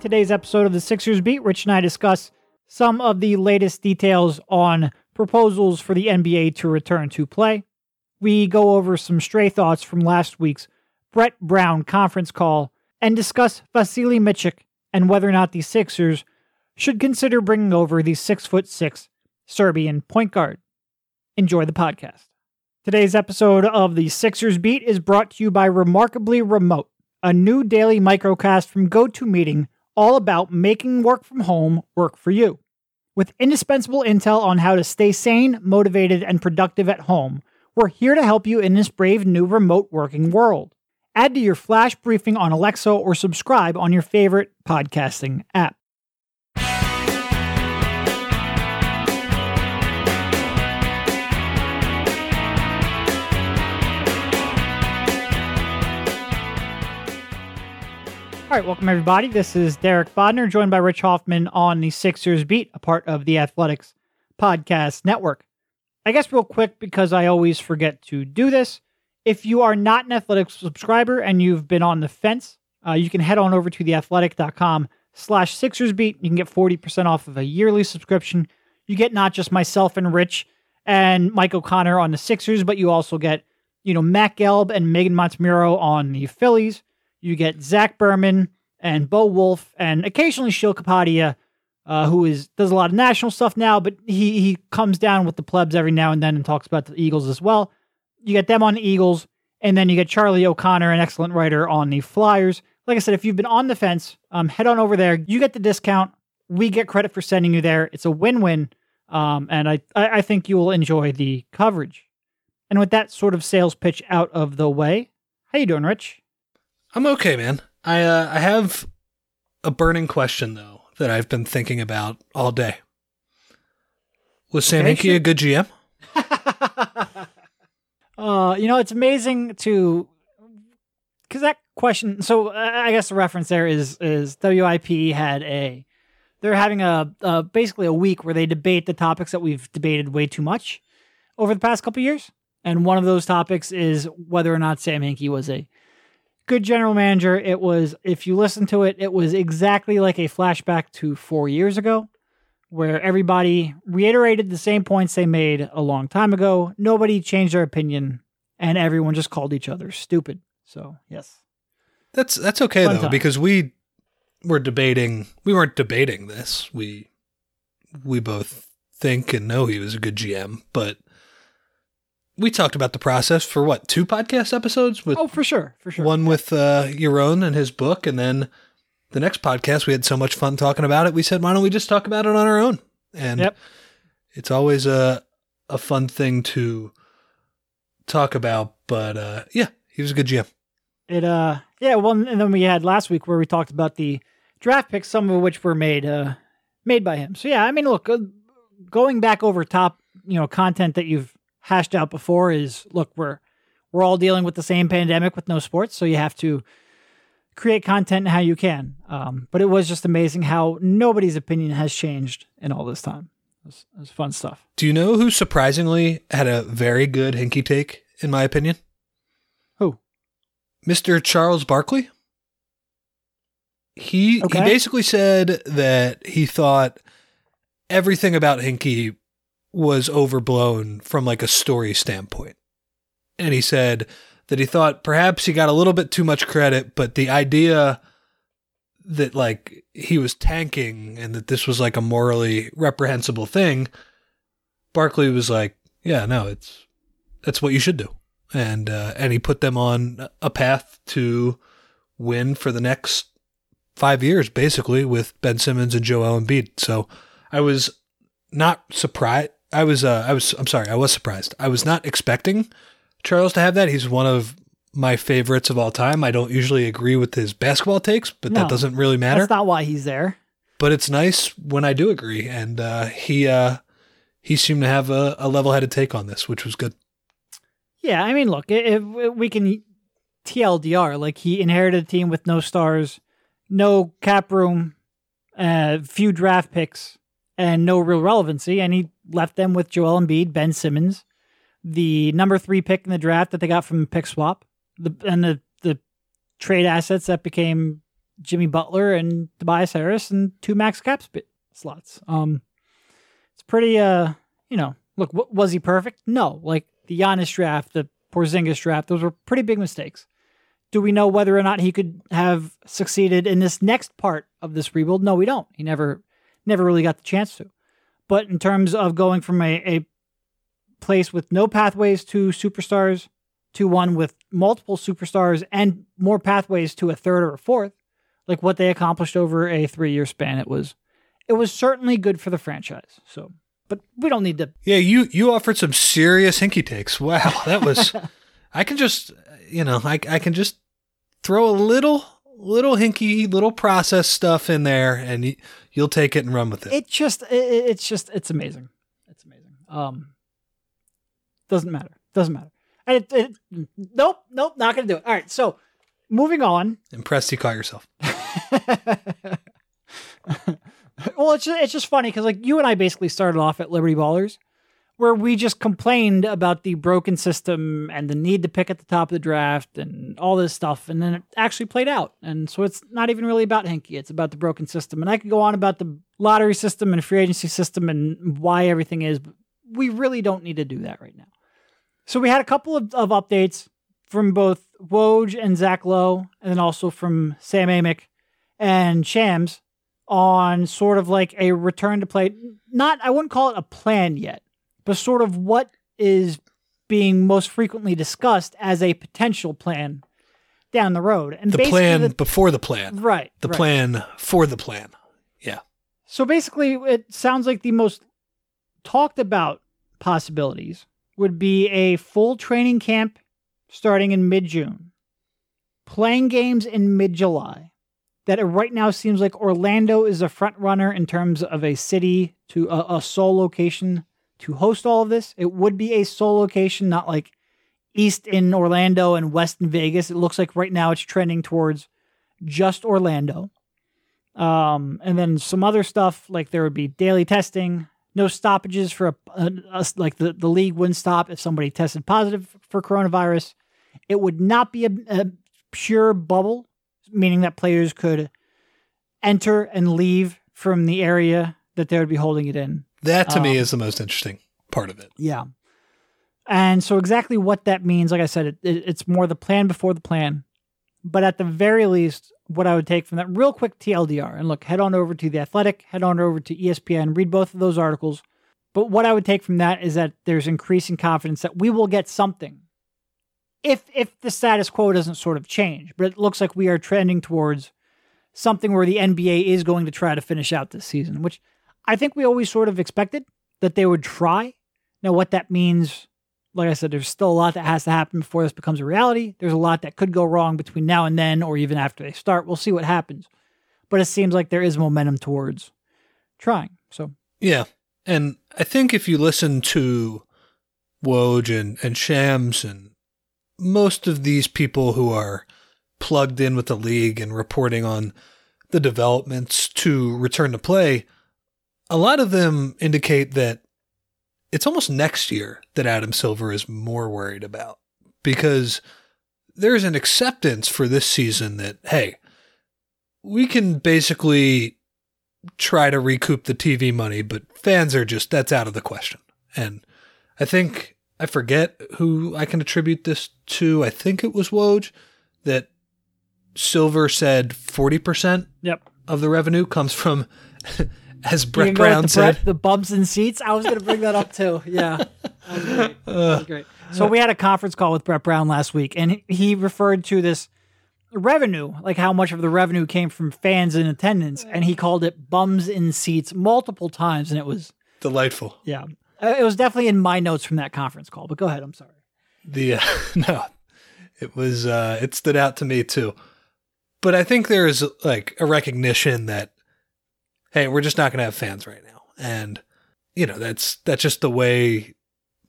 today's episode of the Sixers Beat, Rich and I discuss some of the latest details on proposals for the NBA to return to play. We go over some stray thoughts from last week's Brett Brown conference call and discuss Vasilije Micic and whether or not the Sixers should consider bringing over the six foot six Serbian point guard. Enjoy the podcast. Today's episode of the Sixers Beat is brought to you by Remarkably Remote, a new daily microcast from GoToMeeting all about making work from home work for you. With indispensable intel on how to stay sane, motivated, and productive at home, we're here to help you in this brave new remote working world. Add to your flash briefing on Alexa or subscribe on your favorite podcasting app. All right, welcome everybody. This is Derek Bodner, joined by Rich Hoffman on the Sixers Beat, a part of the Athletics Podcast Network. I guess real quick because I always forget to do this. If you are not an Athletics subscriber and you've been on the fence, uh, you can head on over to theathletic.com slash Sixers Beat. You can get 40% off of a yearly subscription. You get not just myself and Rich and Mike O'Connor on the Sixers, but you also get, you know, Matt Gelb and Megan Montemurro on the Phillies. You get Zach Berman and Bo Wulf and occasionally Sheil Kapadia, uh, who is does a lot of national stuff now, but he he comes down with the plebs every now and then and talks about the Eagles as well. You get them on the Eagles, and then you get Charlie O'Connor, an excellent writer on the Flyers. Like I said, if you've been on the fence, um, head on over there. You get the discount. We get credit for sending you there. It's a win-win, um, and I I think you will enjoy the coverage. And with that sort of sales pitch out of the way, how you doing, Rich? I'm okay, man. I uh, I have a burning question though that I've been thinking about all day. Was Sam okay, Hinkie sure. a good GM? uh, you know, it's amazing to because that question. So uh, I guess the reference there is is WIP had a they're having a, a basically a week where they debate the topics that we've debated way too much over the past couple years, and one of those topics is whether or not Sam Hinkie was a good general manager. It was, if you listen to it, it was exactly like a flashback to four years ago, where everybody reiterated the same points they made a long time ago. Nobody changed their opinion, and everyone just called each other stupid. So, yes. That's that's okay Fun though time. because we were debating we weren't debating this. We we both think and know he was a good GM, but we talked about the process for what two podcast episodes with oh for sure for sure. one with uh Yaron and his book and then the next podcast we had so much fun talking about it we said why don't we just talk about it on our own? And yep. it's always a a fun thing to talk about but uh yeah he was a good GM it uh yeah well and then we had last week where we talked about the draft picks some of which were made uh made by him. So yeah I mean look uh, going back over top you know content that you've hashed out before is look, we're we're all dealing with the same pandemic with no sports, so you have to create content how you can. Um, but it was just amazing how nobody's opinion has changed in all this time. It was, it was fun stuff. Do you know who surprisingly had a very good Hinkie take, in my opinion? Who? Mr. Charles Barkley. He okay. he basically said that he thought everything about Hinkie was overblown from like a story standpoint. And he said that he thought perhaps he got a little bit too much credit, but the idea that like he was tanking and that this was like a morally reprehensible thing, Barkley was like, yeah, no, it's that's what you should do. And uh, and he put them on a path to win for the next five years, basically, with Ben Simmons and Joel Embiid. So I was not surprised. I was uh, I was I'm sorry, I was surprised. I was not expecting Charles to have that. He's one of my favorites of all time. I don't usually agree with his basketball takes, but no, that doesn't really matter. That's not why he's there. But it's nice when I do agree, and uh, he uh, he seemed to have a, a level-headed take on this, which was good. Yeah, I mean, look, if, if we can TLDR, like he inherited a team with no stars, no cap room, uh, few draft picks, and no real relevancy, and he left them with Joel Embiid, Ben Simmons, the number three pick in the draft that they got from pick swap, the and the the trade assets that became Jimmy Butler and Tobias Harris and two max cap sp- slots. Um, it's pretty, uh, you know, look, w- was he perfect? No. Like the Giannis draft, the Porzingis draft, those were pretty big mistakes. Do we know whether or not he could have succeeded in this next part of this rebuild? No, we don't. He never, never really got the chance to. But in terms of going from a, a place with no pathways to superstars to one with multiple superstars and more pathways to a third or a fourth, like what they accomplished over a three year span, it was it was certainly good for the franchise. So but we don't need to Yeah, you you offered some serious Hinkie takes. Wow, that was I can just you know, I I can just throw a little little Hinkie little process stuff in there and you, you'll take it and run with it. it just it, it's just it's amazing. It's amazing. Um doesn't matter. Doesn't matter. And it, it nope, nope, not gonna do it. All right, so moving on. Impressed you caught yourself. well, it's just, it's just funny because like you and I basically started off at Liberty Ballers, where we just complained about the broken system and the need to pick at the top of the draft and all this stuff, and then it actually played out. And so it's not even really about Hinkie; it's about the broken system. And I could go on about the lottery system and free agency system and why everything is, but we really don't need to do that right now. So we had a couple of, of updates from both Woj and Zach Lowe, and then also from Sam Amick and Shams on sort of like a return to play. Not, I wouldn't call it a plan yet, but sort of what is being most frequently discussed as a potential plan down the road. And The plan the- before the plan. right, The right. plan for the plan. Yeah. So basically, it sounds like the most talked about possibilities would be a full training camp starting in mid June, playing games in mid July. That it right now seems like Orlando is a front runner in terms of a city to a, a sole location to host all of this. It would be a sole location, not like east in Orlando and west in Vegas. It looks like right now it's trending towards just Orlando. Um, and then some other stuff like there would be daily testing, no stoppages for a, a, a- like the, the league wouldn't stop if somebody tested positive for coronavirus. It would not be a, a pure bubble, meaning that players could enter and leave from the area that they would be holding it in. That to me Um, is the most interesting part of it. Yeah. And so exactly what that means, like I said, it, it, it's more the plan before the plan. But at the very least, what I would take from that real quick TLDR, and look, head on over to The Athletic, head on over to ESPN, read both of those articles. But what I would take from that is that there's increasing confidence that we will get something. If if the status quo doesn't sort of change, but it looks like we are trending towards something where the NBA is going to try to finish out this season, which I think we always sort of expected that they would try. Now, what that means, like I said, there's still a lot that has to happen before this becomes a reality. There's a lot that could go wrong between now and then, or even after they start. We'll see what happens. But it seems like there is momentum towards trying. So, Yeah. And I think if you listen to Woj and, and Shams and most of these people who are plugged in with the league and reporting on the developments to return to play, a lot of them indicate that it's almost next year that Adam Silver is more worried about because there's an acceptance for this season that, hey, we can basically try to recoup the TV money, but fans are just that's out of the question. And I think I forget who I can attribute this to. I think it was Woj that Silver said forty percent yep. of the revenue comes from, as Brett Brown the, said. Brett- the bumps and seats. I was going to bring that up too. Yeah. That was great. That was great. So we had a conference call with Brett Brown last week, and he- he referred to this revenue, like how much of the revenue came from fans in attendance, and he called it bums in seats multiple times, and it was Delightful. yeah, Uh, it was definitely in my notes from that conference call. But go ahead, I'm sorry. The uh, no, it was uh, it stood out to me too. But I think there is like a recognition that hey, we're just not going to have fans right now, and you know that's that's just the way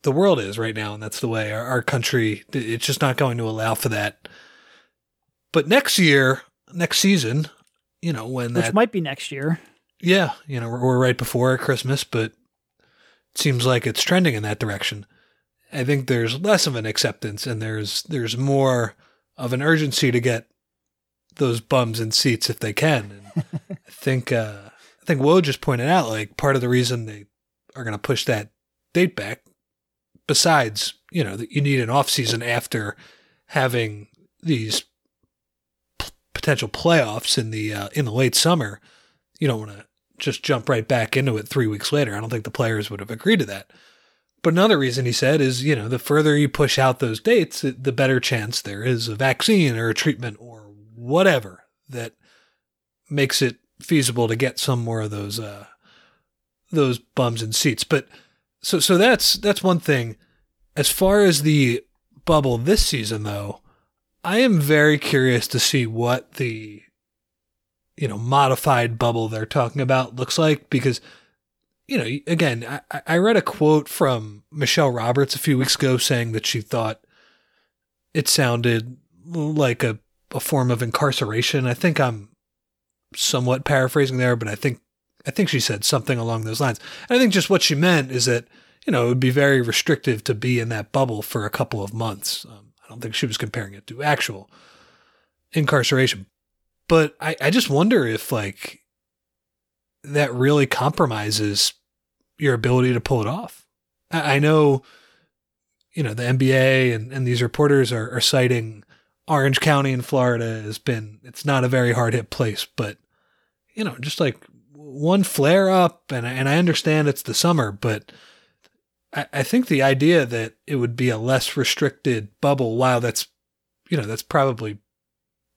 the world is right now, and that's the way our, our country. It's just not going to allow for that. But next year, next season, you know when Which that might be next year. yeah, you know, we're, we're right before Christmas, but it seems like it's trending in that direction. I think there's less of an acceptance and there's there's more of an urgency to get those bums in seats if they can. And I think uh, I think Woj just pointed out like part of the reason they are going to push that date back, besides you know that you need an off season after having these p- potential playoffs in the uh, in the late summer, you don't want to just jump right back into it three weeks later. I don't think the players would have agreed to that. But another reason he said is, you know, the further you push out those dates, the better chance there is a vaccine or a treatment or whatever that makes it feasible to get some more of those uh, those bums and seats. But so so that's that's one thing. As far as the bubble this season, though, I am very curious to see what the you know modified bubble they're talking about looks like because you know again I, I read a quote from Michelle Roberts a few weeks ago saying that she thought it sounded like a, a form of incarceration. I think I'm somewhat paraphrasing there, but I think I think she said something along those lines. And I think just what she meant is that you know it would be very restrictive to be in that bubble for a couple of months. Um, I don't think she was comparing it to actual incarceration, but I, I just wonder if like that really compromises your ability to pull it off. I, I know, you know, the NBA and, and these reporters are, are citing Orange County in Florida has been, it's not a very hard hit place, but, you know, just like one flare up, and, and I understand it's the summer, but I, I think the idea that it would be a less restricted bubble, while that's, you know, that's probably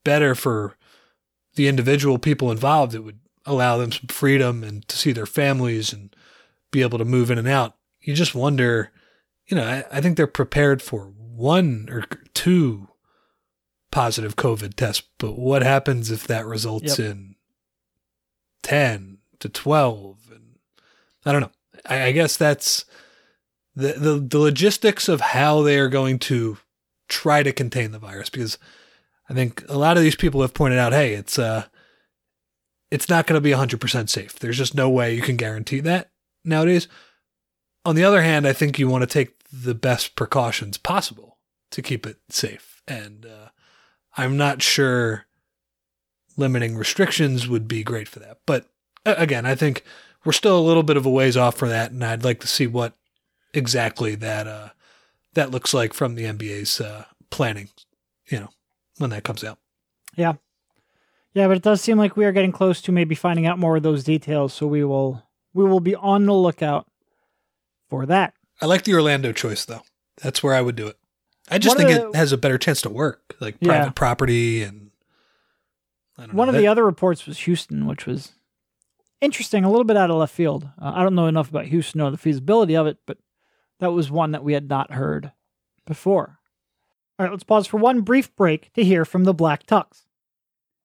better for the individual people involved, it would allow them some freedom and to see their families and be able to move in and out. You just wonder, you know, I, I think they're prepared for one or two positive COVID tests, but what happens if that results yep. in 10 to 12? And I don't know. I, I guess that's the, the, the logistics of how they are going to try to contain the virus because I think a lot of these people have pointed out, hey, it's uh it's not going to be 100% safe. There's just no way you can guarantee that nowadays. On the other hand, I think you want to take the best precautions possible to keep it safe. And uh, I'm not sure limiting restrictions would be great for that. But again, I think we're still a little bit of a ways off for that, and I'd like to see what exactly that uh, that looks like from the NBA's uh, planning. You know, when that comes out. Yeah, yeah, but it does seem like we are getting close to maybe finding out more of those details. So we will we will be on the lookout for that. I like the Orlando choice though. That's where I would do it. I just One think the, it has a better chance to work, like private yeah. property and. One know, of that, the other reports was Houston, which was interesting, a little bit out of left field. Uh, I don't know enough about Houston or the feasibility of it, but that was one that we had not heard before. All right, let's pause for one brief break to hear from the Black Tux.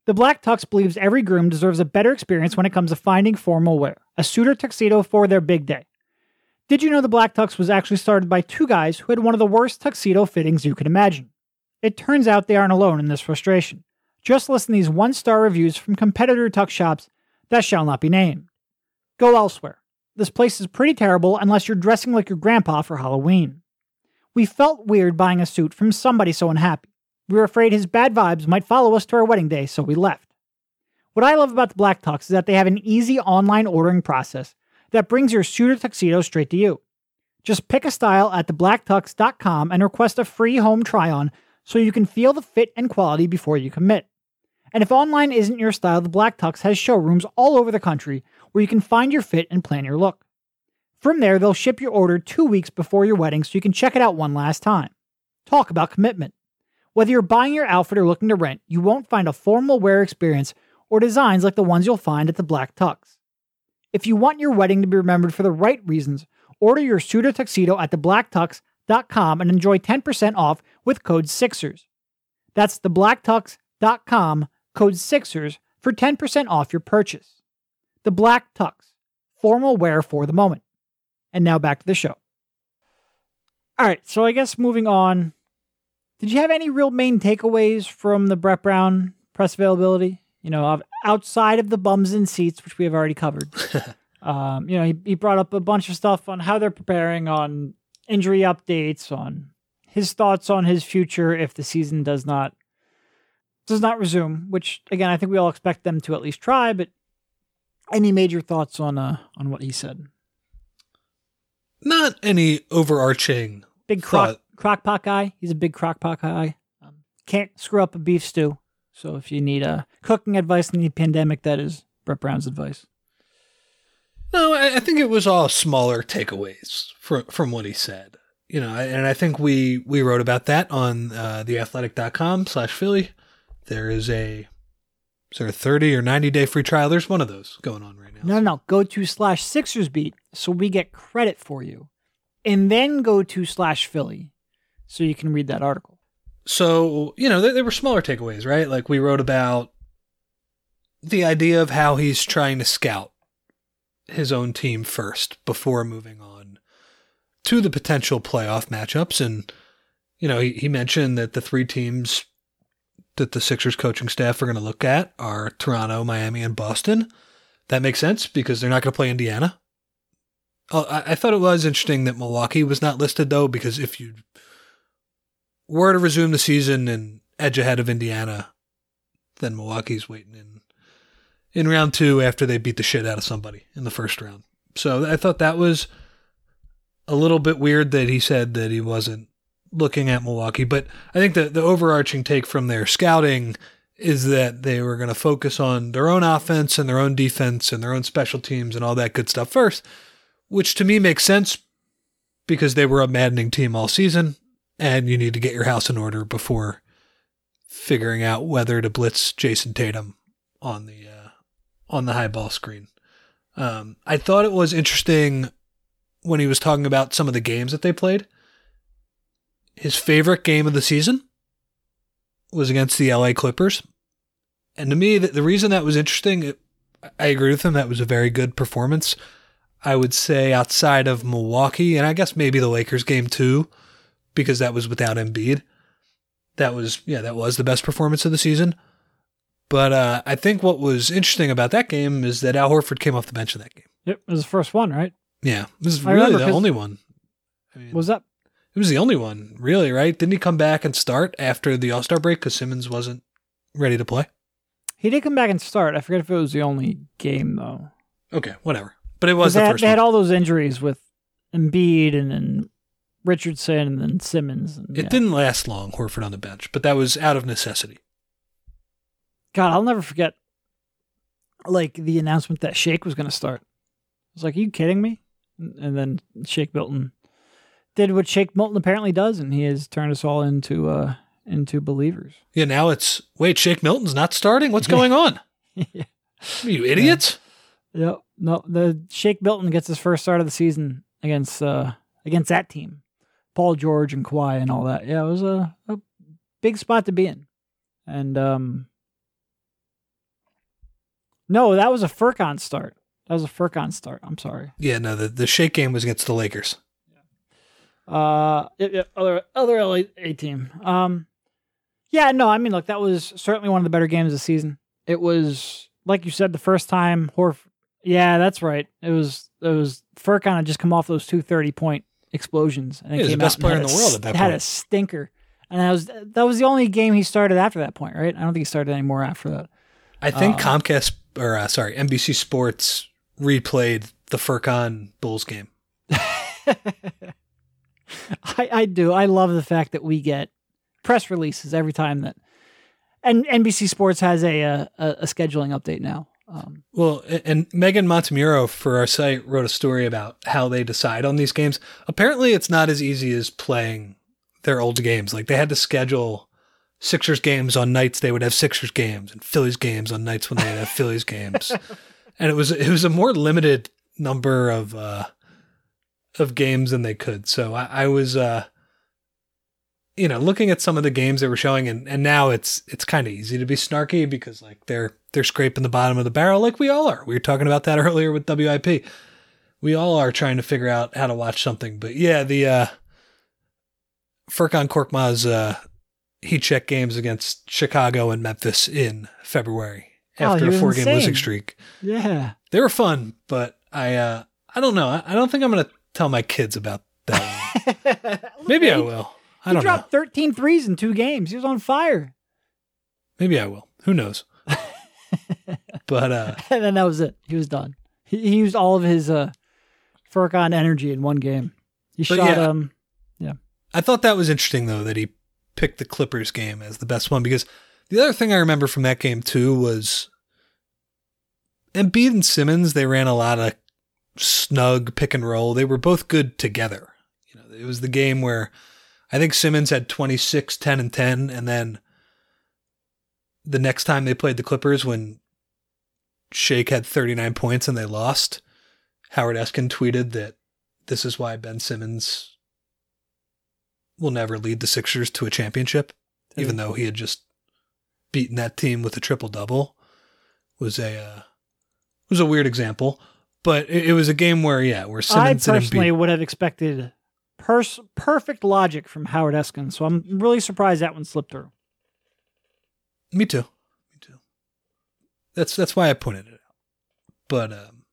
The Black Tux believes every groom deserves a better experience when it comes to finding formal wear, a suit or tuxedo for their big day. Did you know the Black Tux was actually started by two guys who had one of the worst tuxedo fittings you could imagine? It turns out they aren't alone in this frustration. Just listen to these one star reviews from competitor tux shops that shall not be named. Go elsewhere. This place is pretty terrible unless you're dressing like your grandpa for Halloween. We felt weird buying a suit from somebody so unhappy. We were afraid his bad vibes might follow us to our wedding day, so we left. What I love about the Black Tux is that they have an easy online ordering process that brings your suit or tuxedo straight to you. Just pick a style at theblacktux.com and request a free home try on so you can feel the fit and quality before you commit. And if online isn't your style, the Black Tux has showrooms all over the country where you can find your fit and plan your look. From there, they'll ship your order two weeks before your wedding so you can check it out one last time. Talk about commitment. Whether you're buying your outfit or looking to rent, you won't find a formal wear experience or designs like the ones you'll find at the Black Tux. If you want your wedding to be remembered for the right reasons, order your suit or tuxedo at theblacktux.com and enjoy 10% off with code SIXERS. That's theblacktux.com, code SIXERS for 10% off your purchase. The Black Tux, formal wear for the moment. And now back to the show. All right, so I guess moving on did you have any real main takeaways from the Brett Brown press availability? You know, outside of the bums and seats, which we have already covered. um, you know, he, he brought up a bunch of stuff on how they're preparing, on injury updates, on his thoughts on his future if the season does not does not resume, which again I think we all expect them to at least try. But any major thoughts on uh on what he said? Not any overarching Big crock thought. crock pot guy. He's a big crock pot guy. Um, can't screw up a beef stew. So if you need uh, cooking advice in the pandemic, that is Brett Brown's advice. No, I, I think it was all smaller takeaways from from what he said. You know, and I think we we wrote about that on uh, theathletic.com slash Philly. There is a is there a thirty or ninety day free trial? There's one of those going on right now. No, no, no. Go to slash Sixers beat so we get credit for you. And then go to slash Philly so you can read that article. So you know, there, there were smaller takeaways, right? Like we wrote about the idea of how he's trying to scout his own team first before moving on to the potential playoff matchups. And, you know, he, he mentioned that the three teams that the Sixers coaching staff are going to look at are Toronto, Miami, and Boston. That makes sense because they're not going to play Indiana. Oh, I, I thought it was interesting that Milwaukee was not listed, though, because if you were to resume the season and edge ahead of Indiana, then Milwaukee's waiting in in round two after they beat the shit out of somebody in the first round. So I thought that was a little bit weird that he said that he wasn't looking at Milwaukee. But I think the, the overarching take from their scouting is that they were going to focus on their own offense and their own defense and their own special teams and all that good stuff first, which to me makes sense because they were a maddening team all season and you need to get your house in order before figuring out whether to blitz Jayson Tatum on the uh, on the high ball screen. Um, I thought it was interesting when he was talking about some of the games that they played. His favorite game of the season was against the LA Clippers. And to me, the, the reason that was interesting, it, I agree with him, that was a very good performance. I would say outside of Milwaukee, and I guess maybe the Lakers game too, because that was without Embiid. That was, yeah, that was the best performance of the season. But uh, I think what was interesting about that game is that Al Horford came off the bench in that game. Yep, it was the first one, right? Yeah, this is I really the only one. I mean, Was that? It was the only one, really, right? Didn't he come back and start after the All Star break because Simmons wasn't ready to play? He did come back and start. I forget if it was the only game though. Okay, whatever. But it was they, the had, first they had all those injuries with Embiid and then Richardson and then Simmons. And, It yeah. didn't last long, Horford on the bench, but that was out of necessity. God, I'll never forget. Like the announcement that Shake was going to start. I was like, "Are you kidding me?" And then Shake Milton did what Shake Milton apparently does, and he has turned us all into uh into believers. Yeah, now it's wait, Shake Milton's not starting. What's going on? yeah. Are you idiots? Yep. No, the Shake Milton gets his first start of the season against uh against that team. Paul George and Kawhi and all that. Yeah, it was a, a big spot to be in. And um No, that was a Furkan start. That was a Furkan start. I'm sorry. Yeah, no, the, the Shake game was against the Lakers. Uh yeah, other other LA team. Um yeah, no, I mean look, that was certainly one of the better games of the season. It was like you said the first time Horf Yeah, that's right. It was it was Furkan had just come off those two thirty point explosions and it he was came the best player in the a world at that Had a stinker. And that was that was the only game he started after that point, right? I don't think he started anymore after that. I think Uh, Comcast or uh, sorry, NBC Sports replayed the Furkan Bulls game. I, I do. I love the fact that we get press releases every time that, and NBC Sports has a uh, a, a scheduling update now. Um, Well, and Megan Montemurro for our site wrote a story about how they decide on these games. Apparently, it's not as easy as playing their old games. Like they had to schedule Sixers games on nights they would have Sixers games, and Phillies games on nights when they would have Phillies games. And it was it was a more limited number of uh, of games than they could. So I, I was uh, you know looking at some of the games they were showing, and, and now it's it's kind of easy to be snarky because like they're they're scraping the bottom of the barrel like we all are. We were talking about that earlier with WIP. We all are trying to figure out how to watch something, but yeah, the uh, Furkan Korkmaz uh, heat check games against Chicago and Memphis in February Oh, after he a four game losing streak. yeah, They were fun, but I uh, I don't know. I, I don't think I'm gonna tell my kids about that. Maybe I will. I don't know. He dropped 13 threes in two games. He was on fire. Maybe I will. Who knows? but uh and then that was it. He was done. He, he used all of his uh, Furkan energy in one game. He shot yeah. um I thought that was interesting though that he picked the Clippers game as the best one because the other thing I remember from that game too was Embiid and Simmons. They ran a lot of snug pick and roll. They were both good together. You know, it was the game where I think Simmons had 26, 10, and 10, and then the next time they played the Clippers when Shake had 39 points and they lost, Howard Eskin tweeted that this is why Ben Simmons will never lead the Sixers to a championship, even though he had just beaten that team with a triple double. Was a uh, was a weird example, but it, it was a game where yeah, where I Simmons and personally would have expected pers- perfect logic from Howard Eskin, so I'm really surprised that one slipped through. Me too, me too. That's that's why I pointed it out. But um,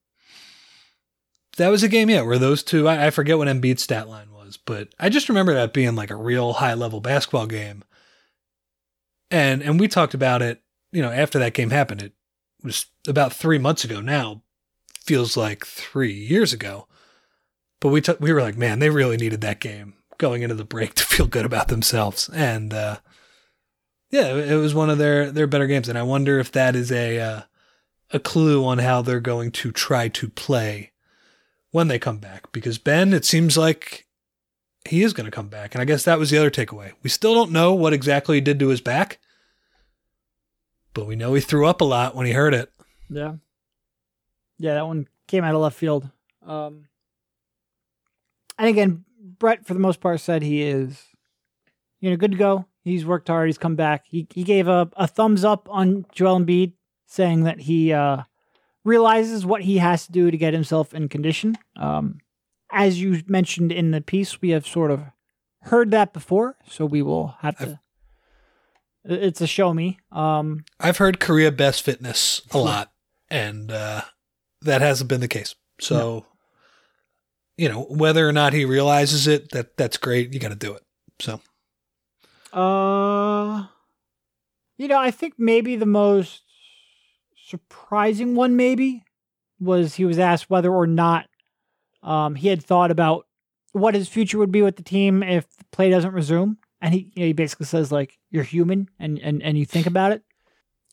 that was a game, yeah, where those two. I, I forget what Embiid's stat line was, but I just remember that being like a real high level basketball game. And and we talked about it, you know, after that game happened. It was about three months ago now. Feels like three years ago. But we t- we were like, man, they really needed that game going into the break to feel good about themselves. And uh, yeah, it was one of their their better games. And I wonder if that is a uh, a clue on how they're going to try to play when they come back. Because Ben, it seems like he is going to come back. And I guess that was the other takeaway. We still don't know what exactly he did to his back, but we know he threw up a lot when he hurt it. Yeah. Yeah, that one came out of left field. Um, and again, Brett, for the most part, said he is, you know, good to go. He's worked hard. He's come back. He he gave a, a thumbs up on Joel Embiid, saying that he uh, realizes what he has to do to get himself in condition. Um, as you mentioned in the piece, we have sort of heard that before, so we will have to. It's a show me. Um, I've heard Korea best fitness a lot, and uh, that hasn't been the case. So, you know, whether or not he realizes it, that that's great. You got to do it. So, Uh, you know, I think maybe the most surprising one, maybe, was he was asked whether or not um, he had thought about what his future would be with the team if the play doesn't resume. And he, you know, he basically says, like, you're human and, and, and you think about it.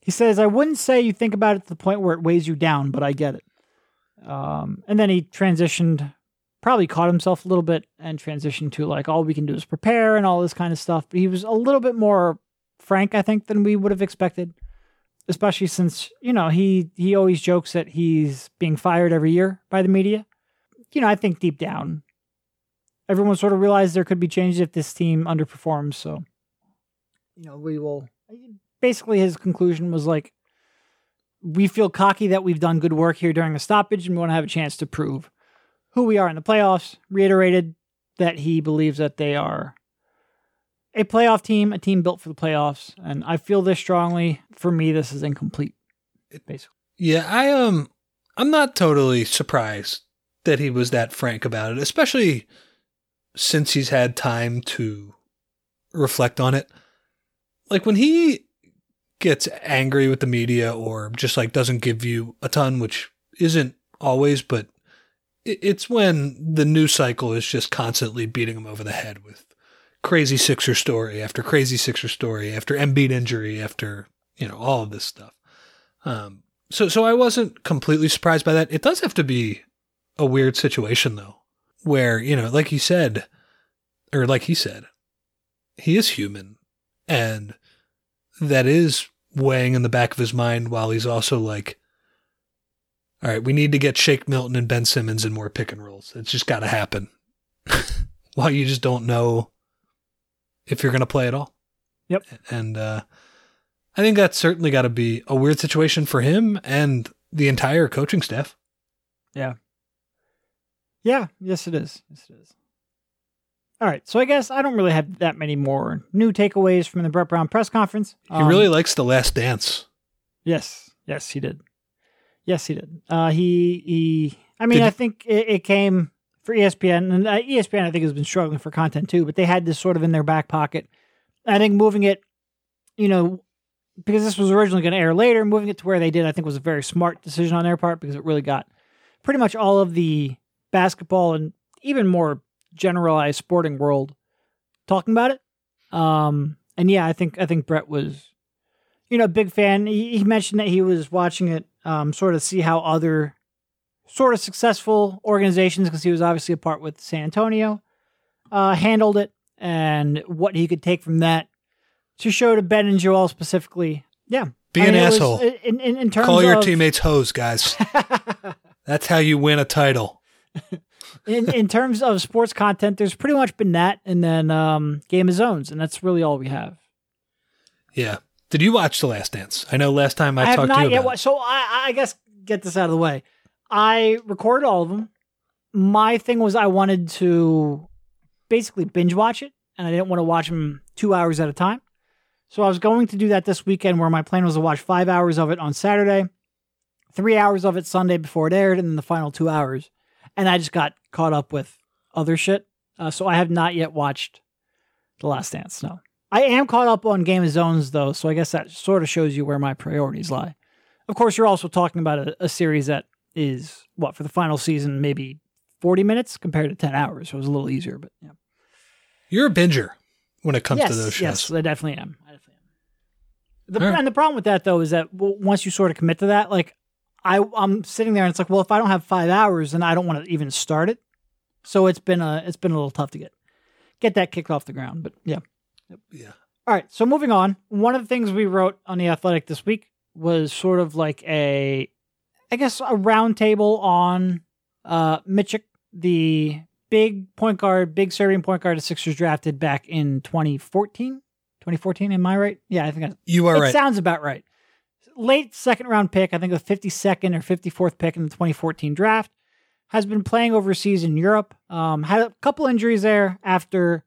He says, I wouldn't say you think about it to the point where it weighs you down, but I get it. Um, and then he transitioned probably caught himself a little bit and transitioned to like all we can do is prepare and all this kind of stuff. But he was a little bit more frank, I think, than we would have expected. Especially since, you know, he he always jokes that he's being fired every year by the media. You know, I think deep down everyone sort of realized there could be changes if this team underperforms. So, you know, we will basically his conclusion was like we feel cocky that we've done good work here during the stoppage and we want to have a chance to prove who we are in the playoffs, reiterated that he believes that they are a playoff team, a team built for the playoffs. And I feel this strongly. For me, this is incomplete, basically. yeah, I um, I'm not totally surprised that he was that frank about it, especially since he's had time to reflect on it. Like when he gets angry with the media or just like doesn't give you a ton, which isn't always, but it's when the news cycle is just constantly beating him over the head with crazy Sixer story after crazy Sixer story after Embiid injury after you know all of this stuff. Um, so so I wasn't completely surprised by that. It does have to be a weird situation though, where you know, like you said, or like he said, he is human, and that is weighing in the back of his mind while he's also like, all right, we need to get Shake Milton and Ben Simmons in more pick and rolls. It's just got to happen. while you just don't know if you're going to play at all. Yep. And uh, I think that's certainly got to be a weird situation for him and the entire coaching staff. Yeah. Yeah. Yes, it is. Yes, it is. All right. So I guess I don't really have that many more new takeaways from the Brett Brown press conference. He Um, really likes The Last Dance. Yes, yes, he did. Yes, he did. Uh, he he. I mean, Did- I think it, it came for ESPN, and uh, ESPN I think has been struggling for content too. But they had this sort of in their back pocket. I think moving it, you know, because this was originally going to air later, moving it to where they did, I think was a very smart decision on their part because it really got pretty much all of the basketball and even more generalized sporting world talking about it. Um, and yeah, I think I think Brett was, you know, a big fan. He, he mentioned that he was watching it, um, sort of see how other sort of successful organizations, because he was obviously a part with San Antonio, uh, handled it, and what he could take from that to show to Ben and Joel specifically. Yeah, Be I an mean, was- asshole. in, in, in terms Call your of, teammates hoes, guys. That's how you win a title. in in terms of sports content, there's pretty much been that, and then um, Game of Zones, and that's really all we have. Yeah. Did you watch The Last Dance? I know last time I, I, talked to you about so I, I guess get this out of the way. I recorded all of them. My thing was I wanted to basically binge watch it, and I didn't want to watch them two hours at a time. So I was going to do that this weekend, where my plan was to watch five hours of it on Saturday, three hours of it Sunday before it aired, and then the final two hours. And I just got caught up with other shit. Uh, so I have not yet watched The Last Dance. No, I am caught up on Game of Zones though, so I guess that sort of shows you where my priorities lie. Of course, you're also talking about a, a series that is what for the final season, maybe 40 minutes compared to 10 hours. So it was a little easier, but yeah. You're a binger when it comes yes, to those shows. yes, I definitely am. I definitely am. The, right. And the problem with that though is that once you sort of commit to that, like I, I'm sitting there and it's like, well, if I don't have five hours, then I don't want to even start it. So it's been a, it's been a little tough to get, get that kicked off the ground. But yeah. Yeah. All right, so moving on. One of the things we wrote on the Athletic this week was sort of like a, I guess, a roundtable on uh, Micic, the big point guard, big Serbian point guard the Sixers drafted back in 2014. 2014, am I right? Yeah, I think I, You are it right. sounds about right. Late second round pick, I think the 52nd or 54th pick in the 2014 draft, has been playing overseas in Europe. Um, had a couple injuries there after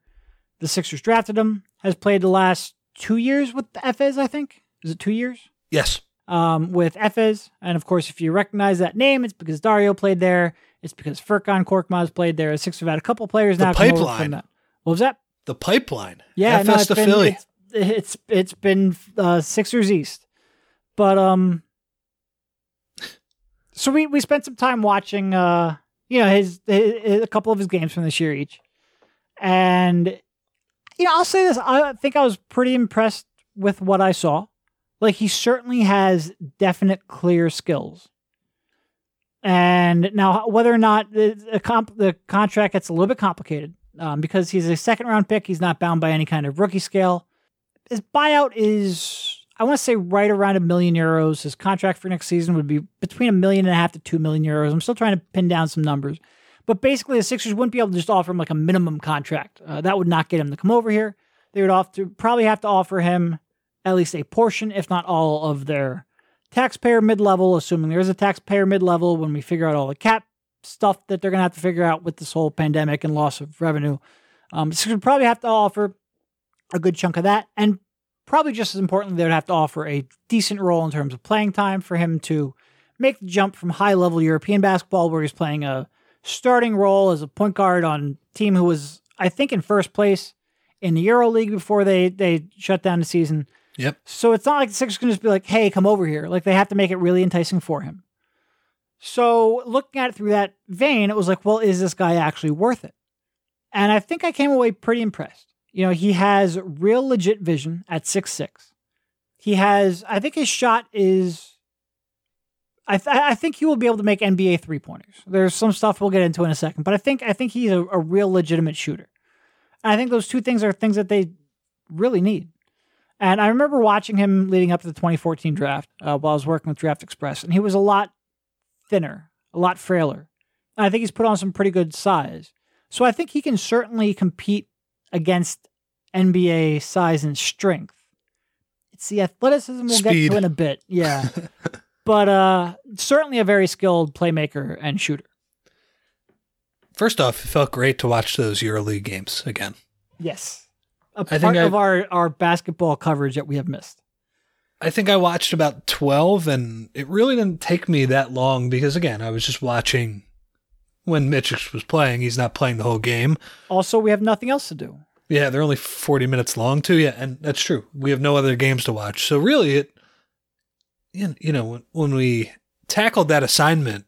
the Sixers drafted him. Has played the last two years with the Efes, I think. Is it two years? yes. Um, with Efes. And of course, if you recognize that name, it's because Dario played there. It's because Furkan Korkmaz played there. The Sixers have had a couple players The now come pipeline. from that. What was that? The pipeline. Yeah, no, Efes it's to been, Philly. It's, it's it's been uh, Sixers East, but um, so we we spent some time watching uh, you know his, his a couple of his games from this year each, and you know I'll say this I think I was pretty impressed with what I saw. Like he certainly has definite clear skills. And now, whether or not the, the, comp, the contract gets a little bit complicated um, because he's a second round pick, he's not bound by any kind of rookie scale. His buyout is, I want to say, right around a million euros. His contract for next season would be between a million and a half to two million euros. I'm still trying to pin down some numbers, but basically, the Sixers wouldn't be able to just offer him like a minimum contract. Uh, that would not get him to come over here. They would have to probably have to offer him at least a portion, if not all, of their taxpayer mid level, assuming there is a taxpayer mid level when we figure out all the cap stuff that they're going to have to figure out with this whole pandemic and loss of revenue. Um, so probably have to offer a good chunk of that. And probably just as importantly, they would have to offer a decent role in terms of playing time for him to make the jump from high level European basketball, where he's playing a starting role as a point guard on a team who was, I think, in first place in the Euro League before they, they shut down the season. Yep. So it's not like the Sixers can just be like, hey, come over here. Like they have to make it really enticing for him. So looking at it through that vein, it was like, well, is this guy actually worth it? And I think I came away pretty impressed. You know, he has real legit vision at six six. He has, I think his shot is, I, th- I think he will be able to make NBA three pointers. There's some stuff we'll get into in a second, but I think I think he's a, a real legitimate shooter. And I think those two things are things that they really need. And I remember watching him leading up to the 2014 draft uh, while I was working with Draft Express, and he was a lot thinner, a lot frailer. And I think he's put on some pretty good size. So I think he can certainly compete against NBA size and strength. It's the athleticism we'll get to in a bit. Yeah. but uh, certainly a very skilled playmaker and shooter. First off, it felt great to watch those EuroLeague games again. Yes. A I part think I- of our, our basketball coverage that we have missed. I think I watched about 12 and it really didn't take me that long because again, I was just watching when Mitch was playing. He's not playing the whole game. Also, we have nothing else to do. Yeah, they're only 40 minutes long too. Yeah, and that's true. We have no other games to watch. So really it you know, when, when we tackled that assignment,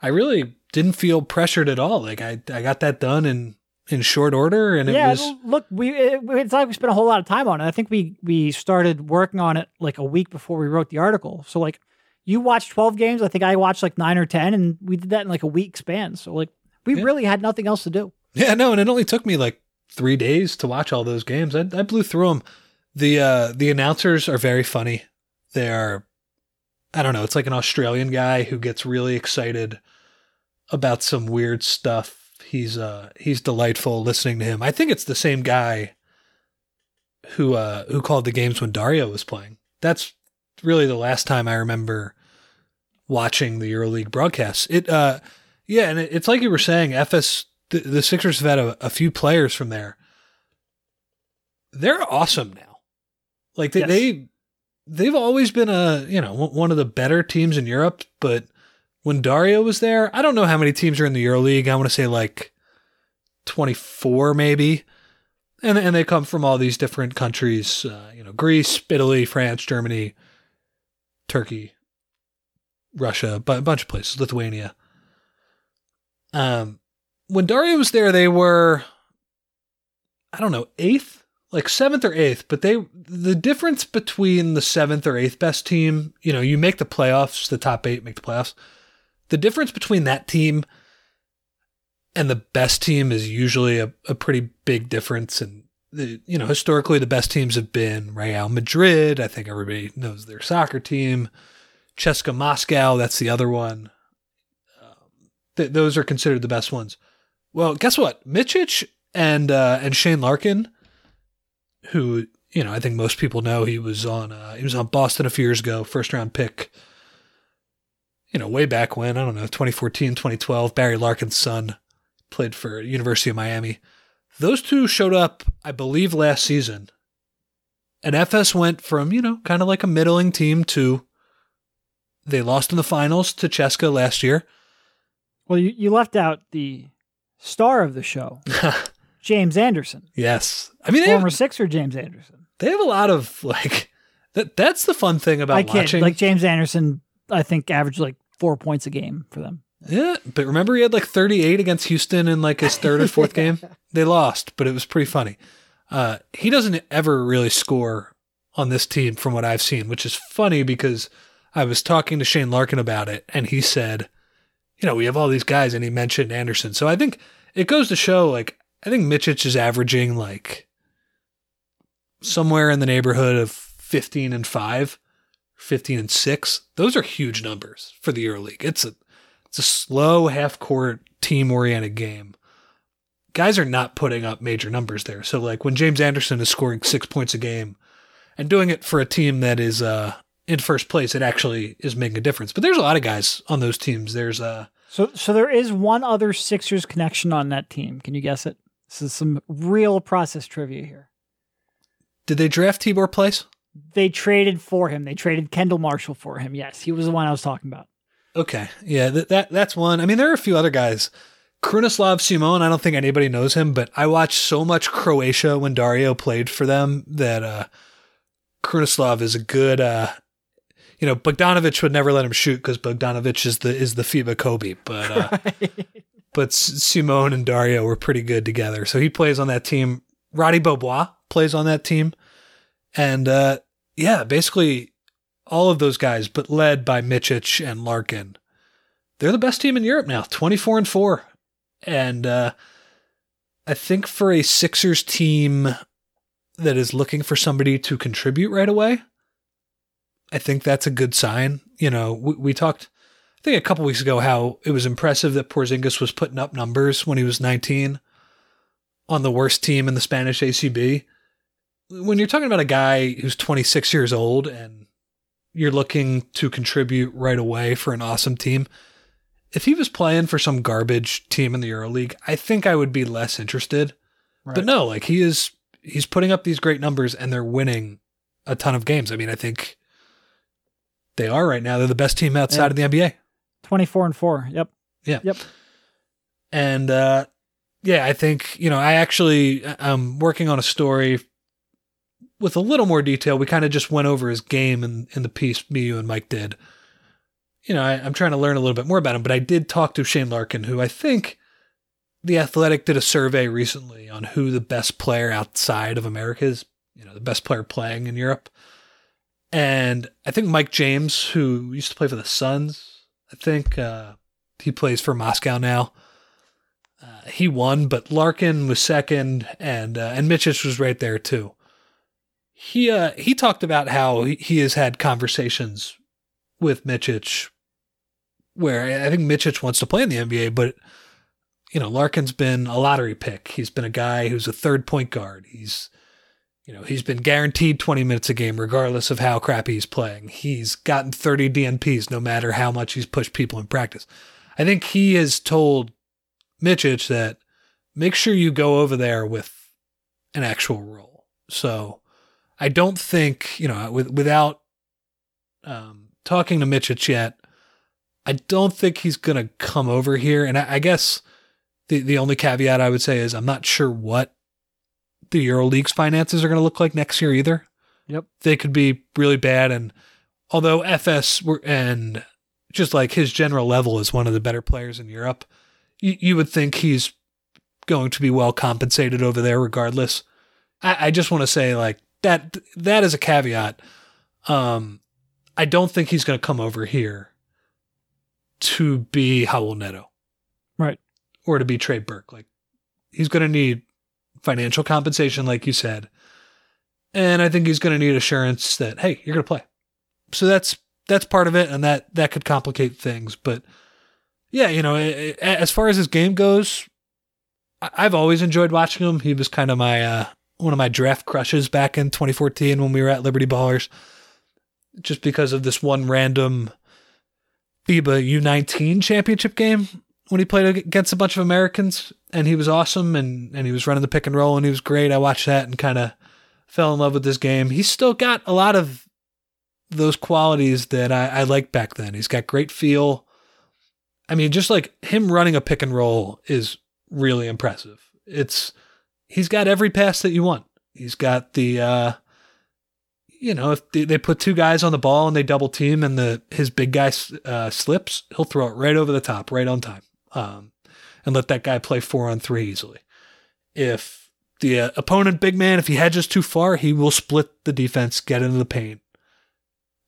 I really didn't feel pressured at all. Like I I got that done in in short order and it yeah, was look, we it, it's like we spent a whole lot of time on it. I think we we started working on it like a week before we wrote the article. So like you watched 12 games, I think I watched like 9 or 10 and we did that in like a week span. So like we Yeah. really had nothing else to do. Yeah, no, and it only took me like three days to watch all those games. I, I blew through them. The uh, the announcers are very funny. They are, I don't know, it's like an Australian guy who gets really excited about some weird stuff. He's uh he's delightful listening to him. I think it's the same guy who uh who called the games when Dario was playing. That's really the last time I remember watching the EuroLeague broadcasts. It uh yeah, and it, it's like you were saying, Efes the, the Sixers have had a, a few players from there. They're awesome now. Like they, Yes. they they've always been a you know one of the better teams in Europe, but when Dario was there, I don't know how many teams are in the EuroLeague. I want to say like twenty four maybe, and and they come from all these different countries. Uh, you know, Greece, Italy, France, Germany, Turkey, Russia, but a bunch of places, Lithuania. Um, when Dario was there, they were, I don't know, eighth, like seventh or eighth. But they, the difference between the seventh or eighth best team, you know, you make the playoffs, the top eight make the playoffs. The difference between that team and the best team is usually a, a pretty big difference. And the, you know, historically, the best teams have been Real Madrid. I think everybody knows their soccer team. CSKA Moscow, that's the other one. Um, th- those are considered the best ones. Well, guess what? Micic and uh, and Shane Larkin, who you know I think most people know, he was on uh, he was on Boston a few years ago, first round pick. You know, way back when I don't know, 2014, 2012. Barry Larkin's son played for University of Miami. Those two showed up, I believe, last season. And Efes went from you know kind of like a middling team to they lost in the finals to CSKA last year. Well, you, you left out the star of the show, James Anderson, yes, I mean they have, former Sixer James Anderson. they have a lot of like that. That's the fun thing about I watching. Like James Anderson, I think averaged like four points a game for them. Yeah, but remember he had like 38 against Houston in like his third or fourth game. They lost, but it was pretty funny. Uh, he doesn't ever really score on this team from what I've seen, which is funny because I was talking to Shane Larkin about it, and he said, you know, we have all these guys, and he mentioned Anderson. So I think it goes to show, like, I think Micic is averaging like somewhere in the neighborhood of 15 and 5, 15 and 6. Those are huge numbers for the EuroLeague. It's a it's a slow half-court team-oriented game. Guys are not putting up major numbers there. So like when James Anderson is scoring 6 points a game and doing it for a team that is uh in first place, it actually is making a difference. But there's a lot of guys on those teams. There's uh So, so there is one other Sixers connection on that team. Can you guess it? This is some real process trivia here. did they draft Tibor Pleiss? They traded for him. They traded Kendall Marshall for him. Yes, he was the one I was talking about. Okay. Yeah, that, that that's one. I mean, there are a few other guys. Krunoslav Simon, I don't think anybody knows him, but I watched so much Croatia when Dario played for them that uh Krunoslav is a good uh you know, Bogdanovich would never let him shoot because Bogdanovich is the is the FIBA Kobe, but uh, but S- Simon and Dario were pretty good together. So he plays on that team. Roddy Beaubois plays on that team, and uh, yeah, basically all of those guys, but led by Micic and Larkin. They're the best team in Europe now, twenty four and four, and uh, I think for a Sixers team that is looking for somebody to contribute right away, I think that's a good sign. You know, we, we talked, I think a couple weeks ago, how it was impressive that Porzingis was putting up numbers when he was 19 on the worst team in the Spanish ACB. When you're talking about a guy who's 26 years old and you're looking to contribute right away for an awesome team, if he was playing for some garbage team in the EuroLeague, I think I would be less interested. But no, like he is, he's putting up these great numbers and they're winning a ton of games. I mean, I think they are right now. They're the best team outside of the NBA. 24 and 4. Yep. Yeah. Yep. And uh, yeah, I think, you know, I actually I'm working on a story with a little more detail. We kind of just went over his game in, in the piece me, you, and Mike did. You know, I, I'm trying to learn a little bit more about him, but I did talk to Shane Larkin, who I think the Athletic did a survey recently on who the best player outside of America is, you know, the best player playing in Europe. And I think Mike James, who used to play for the Suns, I think uh, he plays for Moscow now. Uh, he won, but Larkin was second, and uh, and Micic was right there too. He uh, he talked about how he, has had conversations with Micic, where I think Micic wants to play in the NBA, but you know Larkin's been a lottery pick. He's been a guy who's a third point guard. He's you know, he's been guaranteed 20 minutes a game, regardless of how crappy he's playing. He's gotten 30 DNPs no matter how much he's pushed people in practice. I think he has told Micic that make sure you go over there with an actual role. So I don't think, you know, with, without um, talking to Micic yet, I don't think he's going to come over here. And I, I guess the, the only caveat I would say is I'm not sure what the EuroLeague's finances are going to look like next year either. Yep. They could be really bad. And although Efes were, and just like his general level is one of the better players in Europe, you, you would think he's going to be well compensated over there regardless. I, I just want to say like that, that is a caveat. Um, I don't think he's going to come over here to be Raul Neto. Right. Or to be Trey Burke. Like he's going to need financial compensation, like you said. And I think he's going to need assurance that, hey, you're going to play. So that's that's part of it, and that that could complicate things. But yeah, you know, as far as his game goes, I've always enjoyed watching him. He was kind of my uh, one of my draft crushes back in 2014 when we were at Liberty Ballers, just because of this one random FIBA U19 championship game when he played against a bunch of Americans, and he was awesome, and and he was running the pick and roll, and he was great. I watched that and kind of fell in love with this game. He's still got a lot of those qualities that I, I liked back then. He's got great feel. I mean, just like him running a pick and roll is really impressive. It's he's got every pass that you want. He's got the uh you know, if they, put two guys on the ball and they double team and the his big guy uh, slips, he'll throw it right over the top, right on time um, and let that guy play four on three easily. If the uh, opponent big man, if he hedges too far, he will split the defense, get into the paint,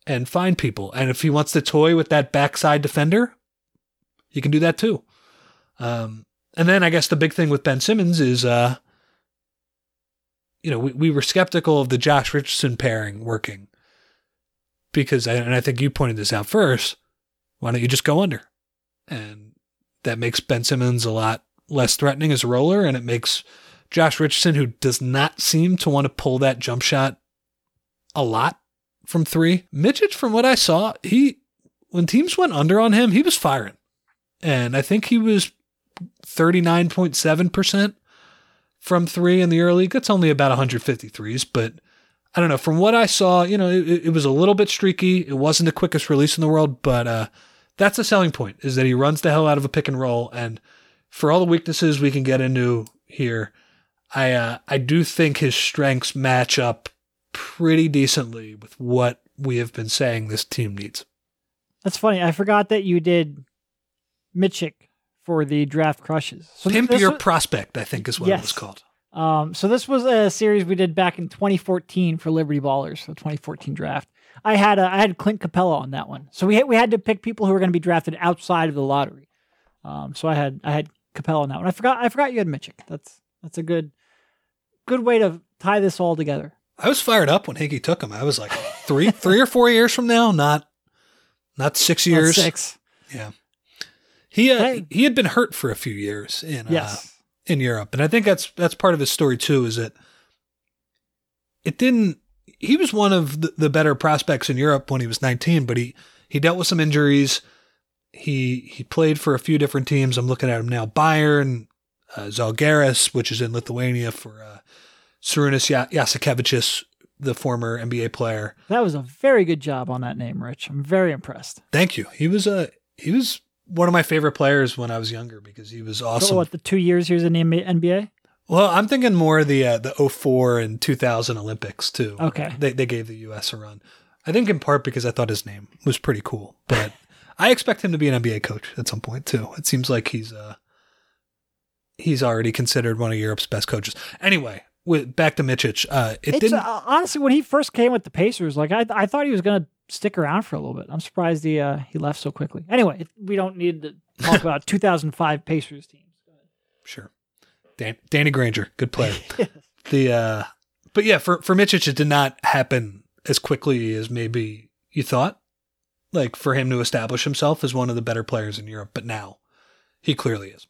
and find people. And if he wants to toy with that backside defender, he can do that too. Um, and then I guess the big thing with Ben Simmons is, uh, you know, we, we were skeptical of the Josh Richardson pairing working because, and I think you pointed this out first. Why don't you just go under? And that makes Ben Simmons a lot less threatening as a roller, and it makes Josh Richardson, who does not seem to want to pull that jump shot a lot from three. Micic, from what I saw, he when teams went under on him, he was firing. And I think he was 39.7% from three in the early. That's only about 153s, but I don't know. From what I saw, you know, it, it was a little bit streaky. It wasn't the quickest release in the world, but uh, that's a selling point is that he runs the hell out of a pick and roll. And for all the weaknesses we can get into here, I uh, I do think his strengths match up pretty decently with what we have been saying this team needs. That's funny. I forgot that you did Micic for the draft crushes. So Pimp Your was, Prospect, I think is what yes. it was called. Um, so this was a series we did back in 2014 for Liberty Ballers, the 2014 draft. I had a, I had Clint Capela on that one. So we had, we had to pick people who were going to be drafted outside of the lottery. Um, so I had I had Capela on that one. I forgot I forgot you had Micic. That's that's a good good way to tie this all together. I was fired up when Hinkie took him. I was like three three or four years from now, not not six years. Not six. Yeah. He uh, hey. he had been hurt for a few years in uh, yes. uh, in Europe, and I think that's that's part of his story too. Is that it didn't he was one of the, the better prospects in Europe when he was 19, but he, he dealt with some injuries. He he played for a few different teams. I'm looking at him now. Bayern, uh, Zalgiris, which is in Lithuania for uh, Šarūnas Jasikevičius, the former NBA player. That was a very good job on that name, Rich. I'm very impressed. Thank you. He was a he was one of my favorite players when I was younger because he was awesome. So what the two years he was in the NBA? Well, I'm thinking more the uh, the 04 and 2000 Olympics too. Okay. They they gave the US a run. I think in part because I thought his name was pretty cool, but I expect him to be an NBA coach at some point too. It seems like he's uh he's already considered one of Europe's best coaches. Anyway, with back to Micic, uh it It's, didn't uh, honestly when he first came with the Pacers, like I I thought he was gonna stick around for a little bit. I'm surprised he uh, he left so quickly. Anyway, we don't need to talk about 2005 Pacers teams. Sure. Dan- Danny Granger, good player. Yes. the uh but yeah, for for Micic it did not happen as quickly as maybe you thought. Like for him to establish himself as one of the better players in Europe, but now he clearly is.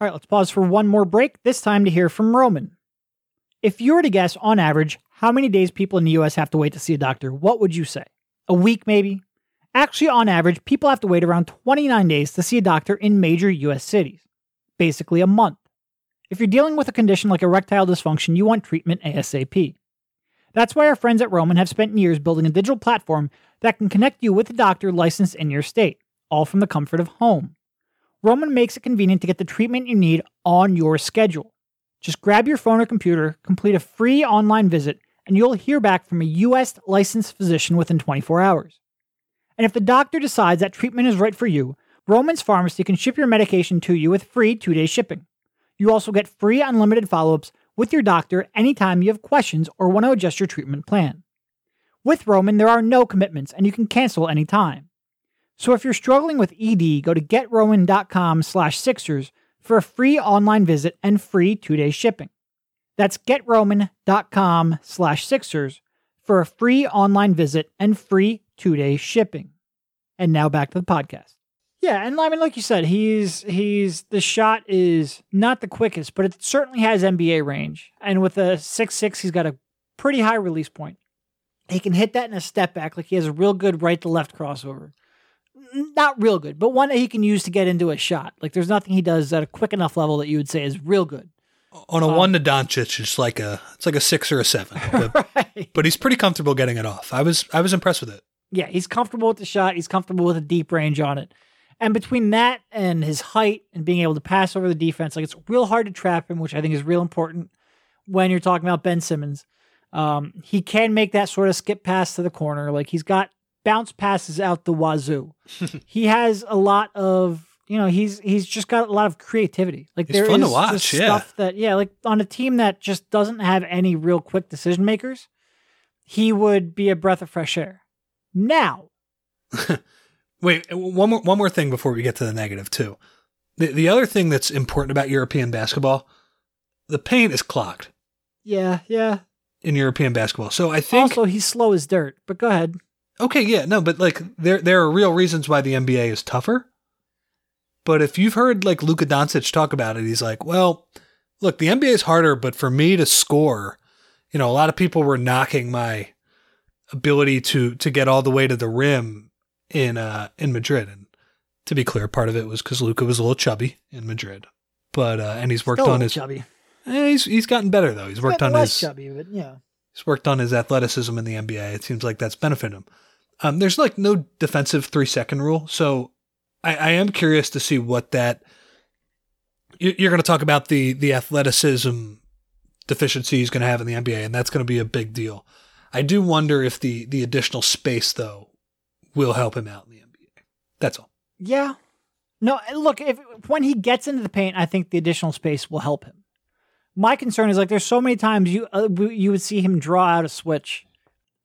All right, let's pause for one more break. This time to hear from Roman. If you were to guess on average how many days people in the US have to wait to see a doctor, what would you say? A week, maybe? Actually, on average, people have to wait around 29 days to see a doctor in major US cities. Basically, a month. If you're dealing with a condition like erectile dysfunction, you want treatment ASAP. That's why our friends at Roman have spent years building a digital platform that can connect you with a doctor licensed in your state, all from the comfort of home. Roman makes it convenient to get the treatment you need on your schedule. Just grab your phone or computer, complete a free online visit, and you'll hear back from a US licensed physician within 24 hours. And if the doctor decides that treatment is right for you, Roman's Pharmacy can ship your medication to you with free two day shipping. You also get free unlimited follow ups with your doctor anytime you have questions or want to adjust your treatment plan. With Roman, there are no commitments and you can cancel anytime. So if you're struggling with ED, go to getroman.com slash Sixers for a free online visit and free two-day shipping. That's getroman.com slash Sixers for a free online visit and free two-day shipping. And now back to the podcast. Yeah, and I mean, like you said, he's he's the shot is not the quickest, but it certainly has NBA range. And with a six six, he's got a pretty high release point. He can hit that in a step back, like he has a real good right to left crossover. Not real good, but one that he can use to get into a shot. Like there's nothing he does at a quick enough level that you would say is real good. On a Um, one to Doncic, it's like a it's like a six or a seven. But, right. but he's pretty comfortable getting it off. I was I was impressed with it. Yeah, he's comfortable with the shot. He's comfortable with a deep range on it. And between that and his height and being able to pass over the defense, like it's real hard to trap him, which I think is real important when you're talking about Ben Simmons. Um, he can make that sort of skip pass to the corner. Like he's got bounce passes out the wazoo. he has a lot of, you know, he's he's just got a lot of creativity. Like He's there fun to is watch, just yeah. stuff that, yeah, like on a team that just doesn't have any real quick decision makers, he would be a breath of fresh air. Now, Wait, one more one more thing before we get to the negative too. The the other thing that's important about European basketball, the paint is clogged yeah, yeah. in European basketball. So I think Also, he's slow as dirt. But go ahead. okay, yeah, no, but like there there are real reasons why the NBA is tougher. But if you've heard like Luka Doncic talk about it, he's like, well, look, the NBA is harder, but for me to score, you know, a lot of people were knocking my ability to to get all the way to the rim in uh in Madrid. And to be clear, part of it was because Luka was a little chubby in Madrid. But uh and he's worked Still on his chubby. eh, he's he's gotten better though. He's worked on his chubby, but yeah. He's worked on his athleticism in the NBA. It seems like that's benefited him. Um, there's like no defensive three second rule, so I, I am curious to see what that. you- You're going to talk about the the athleticism deficiency he's going to have in the NBA, and that's going to be a big deal. I do wonder if the the additional space though will help him out in the NBA. That's all. Yeah. No, look, if when he gets into the paint, I think the additional space will help him. My concern is like there's so many times you uh, you would see him draw out a switch,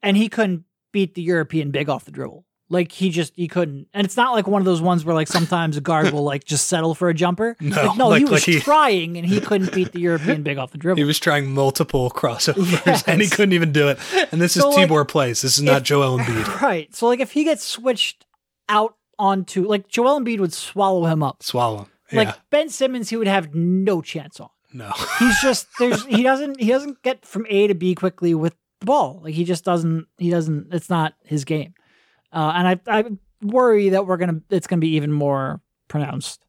and he couldn't beat the European big off the dribble. Like he just he couldn't, and it's not like one of those ones where like sometimes a guard will like just settle for a jumper. No, like, no, like- he was like he- trying and he couldn't beat the European big off the dribble. He was trying multiple crossovers and he couldn't even do it. And this So, is like, Tibor Pleiss. This is not if- Joel Embiid. right. So like if he gets switched out onto like Joel Embiid would swallow him up. Swallow him. Yeah. Like Ben Simmons, he would have no chance on. no. He's just there's he doesn't he doesn't get from A to B quickly with the ball. Like he just doesn't he doesn't it's not his game. Uh, and I I worry that we're gonna it's gonna be even more pronounced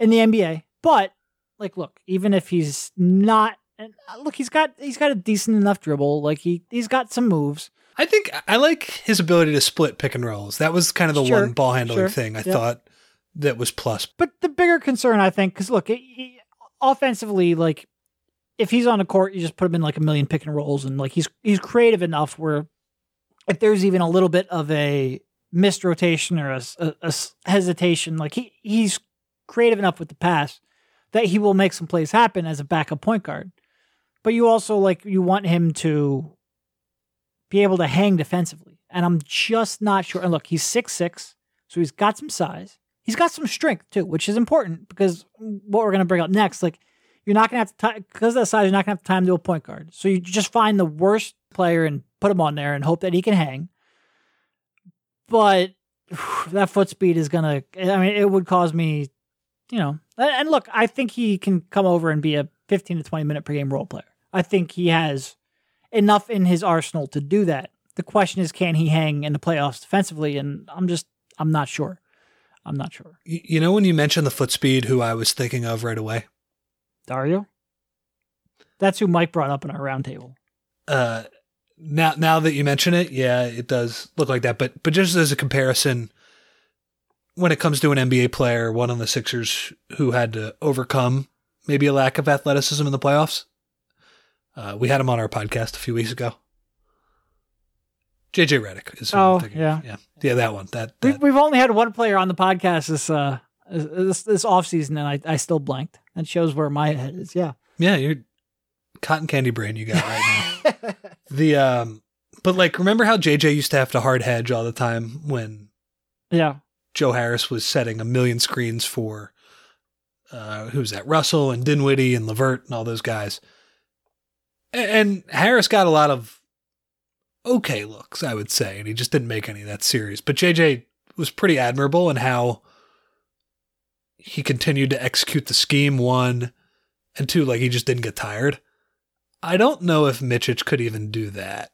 in the NBA. But like, look, even if he's not, uh, look, he's got he's got a decent enough dribble. Like he he's got some moves. I think I like his ability to split pick and rolls. That was kind of the Sure, one ball handling sure, thing I yeah. thought that was plus. But the bigger concern, I think, because look, he, offensively, like if he's on a court, you just put him in like a million pick and rolls, and like he's he's creative enough where if there's even a little bit of a missed rotation or a, a, a hesitation, like he he's creative enough with the pass that he will make some plays happen as a backup point guard. But you also like you want him to be able to hang defensively. And I'm just not sure. And look, he's six six, so he's got some size. He's got some strength too, which is important because what we're going to bring up next, like you're not going to have to because of that size, you're not going to have time to do a point guard. So you just find the worst player and put him on there and hope that he can hang. But whew, that foot speed is going to. I mean, it would cause me, you know. And look, I think he can come over and be a 15 to 20 minute per game role player. I think he has enough in his arsenal to do that. The question is, can he hang in the playoffs defensively? And I'm just, I'm not sure. I'm not sure. You know, when you mentioned the foot speed, who I was thinking of right away? Dario? That's who Mike brought up in our roundtable. Uh, now, now that you mention it, yeah, it does look like that. But, but just as a comparison, when it comes to an NBA player, one on the Sixers who had to overcome maybe a lack of athleticism in the playoffs, uh, we had him on our podcast a few weeks ago. JJ Redick is. Oh yeah, yeah, yeah. That one. That, that. We've, we've only had one player on the podcast this uh this this off season, and I I still blanked. That shows where my head is. Yeah. Yeah, you're cotton candy brain you got right now. the um, but like, remember how JJ used to have to hard hedge all the time when. Yeah. Joe Harris was setting a million screens for. Uh, who's that? Russell and Dinwiddie and LeVert and all those guys. And Harris got a lot of okay looks, I would say, and he just didn't make any of that series. But JJ was pretty admirable in how he continued to execute the scheme, one, and two, like he just didn't get tired. I don't know if Micic could even do that.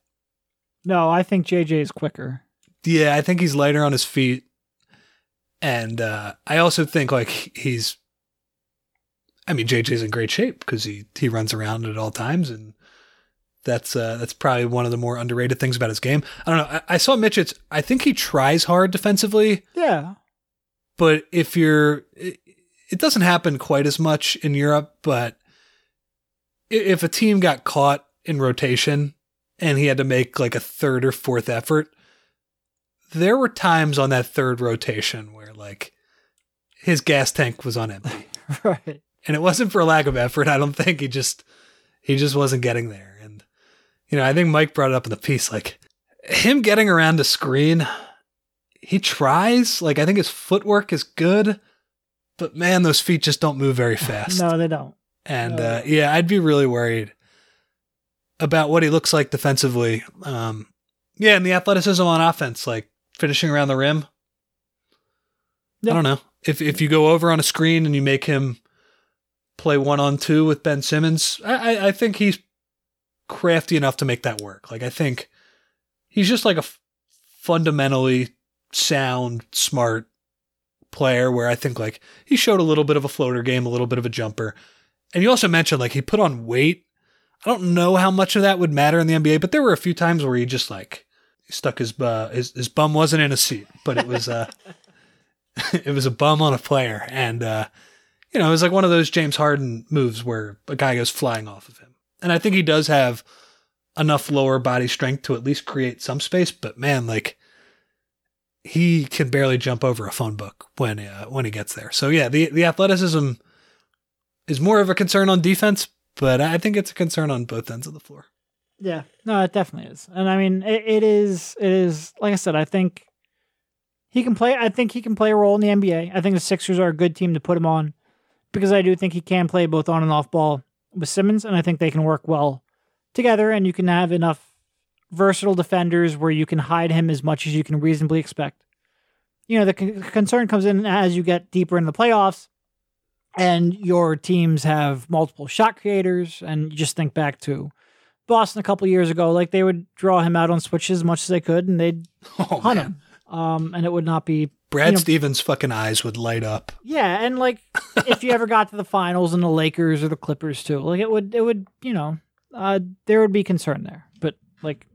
No, I think JJ is quicker. Yeah, I think he's lighter on his feet. And uh, I also think like he's I mean JJ's in great shape because he he runs around at all times and that's uh, that's probably one of the more underrated things about his game. I don't know. I, I saw Mitch. I think he tries hard defensively. Yeah. But if you're, it, it doesn't happen quite as much in Europe. But if a team got caught in rotation and he had to make like a third or fourth effort, there were times on that third rotation where like his gas tank was on empty. right. And it wasn't for lack of effort. I don't think he just he just wasn't getting there And you know, I think Mike brought it up in the piece, like him getting around the screen, he tries. Like I think his footwork is good, but man, those feet just don't move very fast. no, they don't. And. Uh, yeah, I'd be really worried about what he looks like defensively. Um, yeah, and the athleticism on offense, like finishing around the rim. Yep. I don't know if if you go over on a screen and you make him play one on two with Ben Simmons, I, I think he's crafty enough to make that work. Like I think he's just like a f- fundamentally sound, smart player where I think like he showed a little bit of a floater game, a little bit of a jumper. And you also mentioned like he put on weight. I don't know how much of that would matter in the NBA, but there were a few times where he just like stuck his uh, his, his bum wasn't in a seat, but it was uh it was a bum on a player and uh you know, it was like one of those James Harden moves where a guy goes flying off of him. And I think he does have enough lower body strength to at least create some space. But man, like he can barely jump over a phone book when uh, when he gets there. So yeah, the the athleticism is more of a concern on defense, but I think it's a concern on both ends of the floor. Yeah, no, it definitely is, and I mean, it, it is. It is like I said. I think he can play. I think he can play a role in the NBA. I think the Sixers are a good team to put him on because I do think he can play both on and off ball with Simmons, and I think they can work well together. And you can have enough versatile defenders where you can hide him as much as you can reasonably expect. You know, the concern comes in as you get deeper in the playoffs, and your teams have multiple shot creators. And you just think back to Boston a couple years ago, like they would draw him out on switches as much as they could, and they'd oh, hunt man. him. Um, and it would not be Brad you know, Stevens' fucking eyes would light up. Yeah, and like if you ever got to the finals and the Lakers or the Clippers too, like it would, it would, you know, uh, there would be concern there. But like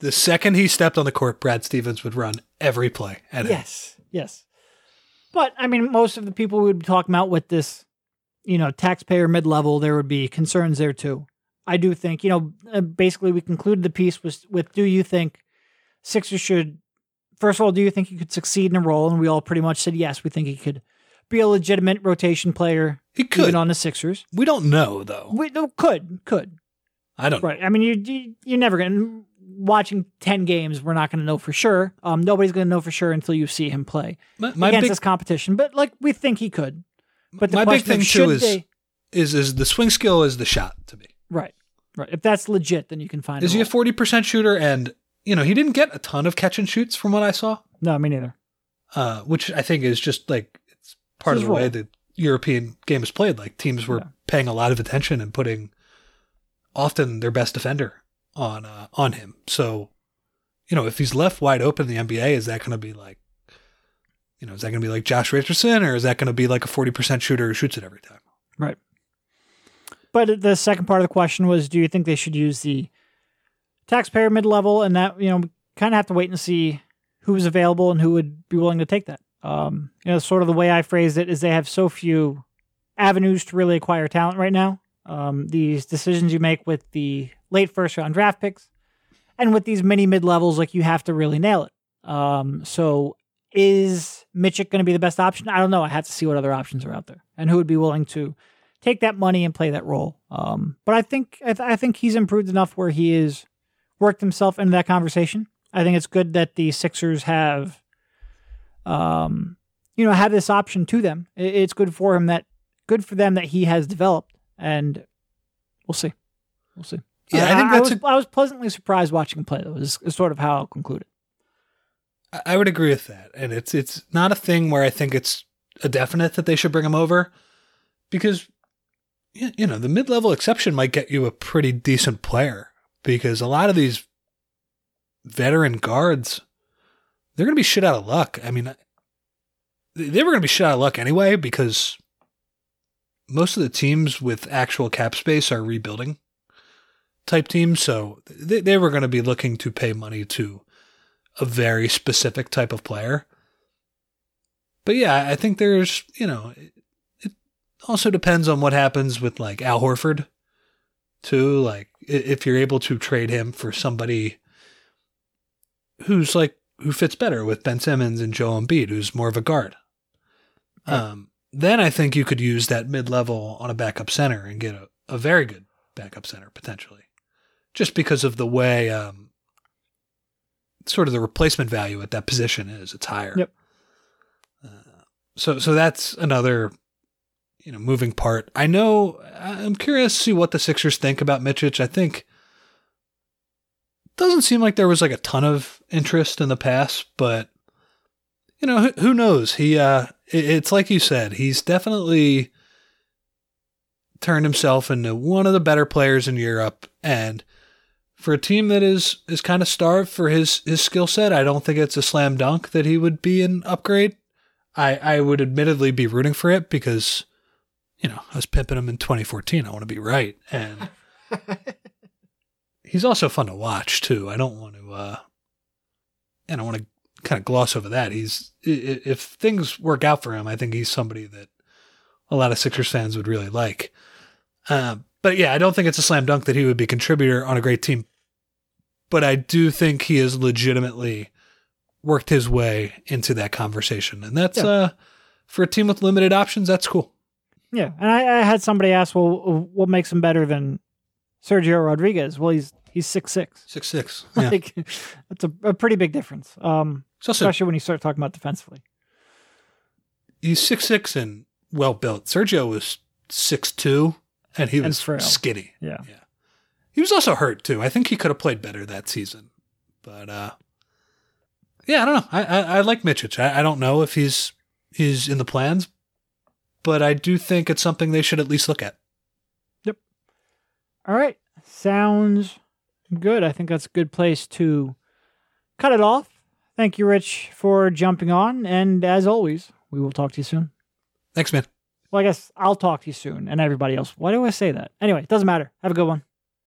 the second he stepped on the court, Brad Stevens would run every play. At it. yes, him. yes. But I mean, most of the people we would be talking about with this, you know, taxpayer mid level, there would be concerns there too. I do think, you know, uh, basically we concluded the piece with, with do you think Sixers should, first of all, do you think he could succeed in a role? And we all pretty much said yes, we think he could be a legitimate rotation player He could. even on the Sixers. we don't know though. We, no, could, could. I don't. Right. I mean, you, you you're never going to watching 10 games, we're not going to know for sure. Um, nobody's going to know for sure until you see him play My, my against big this competition. But like we think he could. But the my big thing too is they, is is the swing skill is the shot to me. right, right. If that's legit, then you can find. Is he a forty percent shooter? And you know he didn't get a ton of catch and shoots from what I saw, No, me neither. uh, which I think is just like it's part It's of the way role. the European game is played. Like teams were Yeah. paying a lot of attention and putting often their best defender on uh, on him. So you know if he's left wide open in the NBA, is that going to be like you know is that going to be like Josh Richardson or is that going to be like a forty percent shooter who shoots it every time? Right. But the second part of the question was, do you think they should use the taxpayer mid level? And that you know, kind of have to wait and see who is available and who would be willing to take that. Um, you know, sort of the way I phrased it is they have so few avenues to really acquire talent right now. Um, these decisions you make with the late first round draft picks and with these mini mid levels, like you have to really nail it. Um, so is Mitchell going to be the best option? I don't know. I have to see what other options are out there and who would be willing to take that money and play that role. Um, but I think I, th- I think he's improved enough where he is worked himself into that conversation. I think it's good that the Sixers have, um, you know, have this option to them. I- It's good for him that good for them that he has developed, and we'll see, we'll see. Yeah, Uh, I think that's was, I was pleasantly surprised watching him play. Though is, is sort of how I'll conclude it. I- I would agree with that, and it's it's not a thing where I think it's a definite that they should bring him over, because you know the mid level exception might get you a pretty decent player because a lot of these veteran guards they're going to be shit out of luck. I mean, they they were going to be shit out of luck anyway because most of the teams with actual cap space are rebuilding type team. so they, they were going to be looking to pay money to a very specific type of player. But yeah, I think there's, you know, it, it also depends on what happens with like Al Horford too. Like if you're able to trade him for somebody who's like who fits better with Ben Simmons and Joe Embiid, who's more of a guard. Um, then I think you could use that mid level on a backup center and get a, a very good backup center potentially, just because of the way um, sort of the replacement value at that position is. It's higher. Yep. Uh, so so that's another you know moving part. I know I'm curious to see what the Sixers think about Micic. I think doesn't seem like there was like a ton of interest in the past, but you know who, who knows? He uh, it- it's like you said, he's definitely turned himself into one of the better players in Europe, and for a team that is is kind of starved for his his skill set, I don't think it's a slam dunk that he would be an upgrade. I I would admittedly be rooting for it because you know I was pimping him in 2014. I want to be right, and he's also fun to watch too. I don't want to uh, and I want to kind of gloss over that. He's if things work out for him, I think he's somebody that a lot of Sixers fans would really like. Um, but yeah, I don't think it's a slam dunk that he would be a contributor on a great team. But I do think he has legitimately worked his way into that conversation, and that's Yeah. uh, for a team with limited options. That's cool. Yeah, and I, I had somebody ask, well, what makes him better than Sergio Rodriguez? Well, he's he's six six. Six six. Yeah. Like that's a, a pretty big difference. Um, also especially when you start talking about defensively. he's six six and well built. Sergio was six two, and he And was frail. skinny. Yeah. He was also hurt too. I think he could have played better that season. But uh yeah, I don't know. I I, I like Micic. I, I don't know if he's he's in the plans, but I do think it's something they should at least look at. Yep. All right, sounds good. I think that's a good place to cut it off. Thank you, Rich, for jumping on, and as always, we will talk to you soon. Thanks, man. Well, I guess I'll talk to you soon, and everybody else. Why do I say that? Anyway, it doesn't matter. Have a good one.